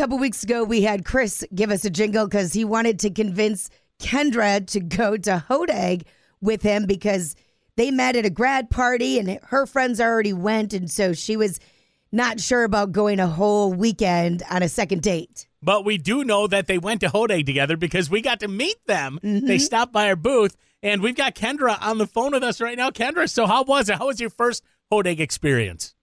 couple weeks ago, we had Chris give us a jingle because he wanted to convince Kendra to go to Hodag with him because they met at a grad party and her friends already went. And so she was not sure about going a whole weekend on a second date. But we do know that they went to Hodag together because we got to meet them. They mm-hmm. stopped by our booth, and we've got Kendra on the phone with us right now. Kendra, so how was it? How was your first Hodag experience?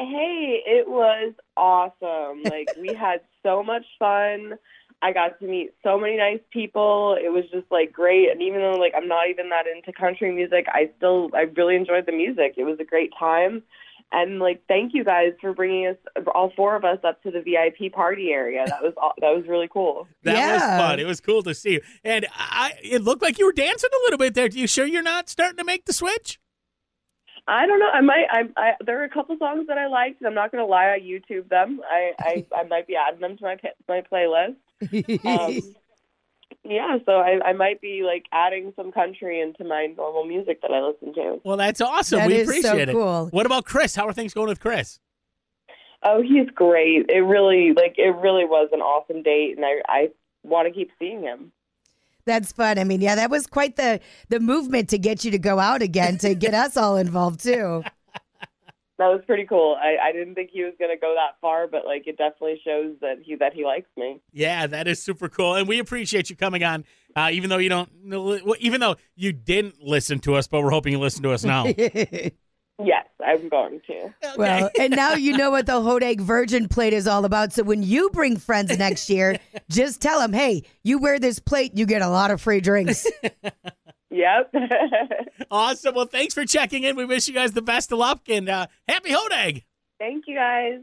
Hey, it was awesome. Like we had so much fun. I got to meet so many nice people. It was just like great. And even though like I'm not even that into country music, I still I really enjoyed the music. It was a great time. And like thank you guys for bringing us all four of us up to the VIP party area. That was aw- that was really cool. That was fun. It was cool to see you. And I, it looked like you were dancing a little bit there. Are You sure you're not starting to make the switch? I don't know. I might. I, I there are a couple songs that I liked. And I'm not gonna lie. I YouTube them. I I, I might be adding them to my my playlist. Um, yeah, so I, I might be like adding some country into my normal music that I listen to. Well, that's awesome. That we is so appreciate it. cool. What about Chris? How are things going with Chris? Oh, he's great. It really like it really was an awesome date, and I I want to keep seeing him. That's fun. I mean, yeah, that was quite the the movement to get you to go out again to get us all involved too. That was pretty cool. I, I didn't think he was gonna go that far, but like it definitely shows that he that he likes me. Yeah, that is super cool, and we appreciate you coming on. Uh, even though you don't, well, even though you didn't listen to us, but we're hoping you listen to us now. Yes, I'm going to. Well, and now you know what the Hodag Virgin plate is all about. So when you bring friends next year, just tell them, hey, you wear this plate, you get a lot of free drinks. Yep. awesome. Well, thanks for checking in. We wish you guys the best of luck and uh, happy Hodag. Thank you guys.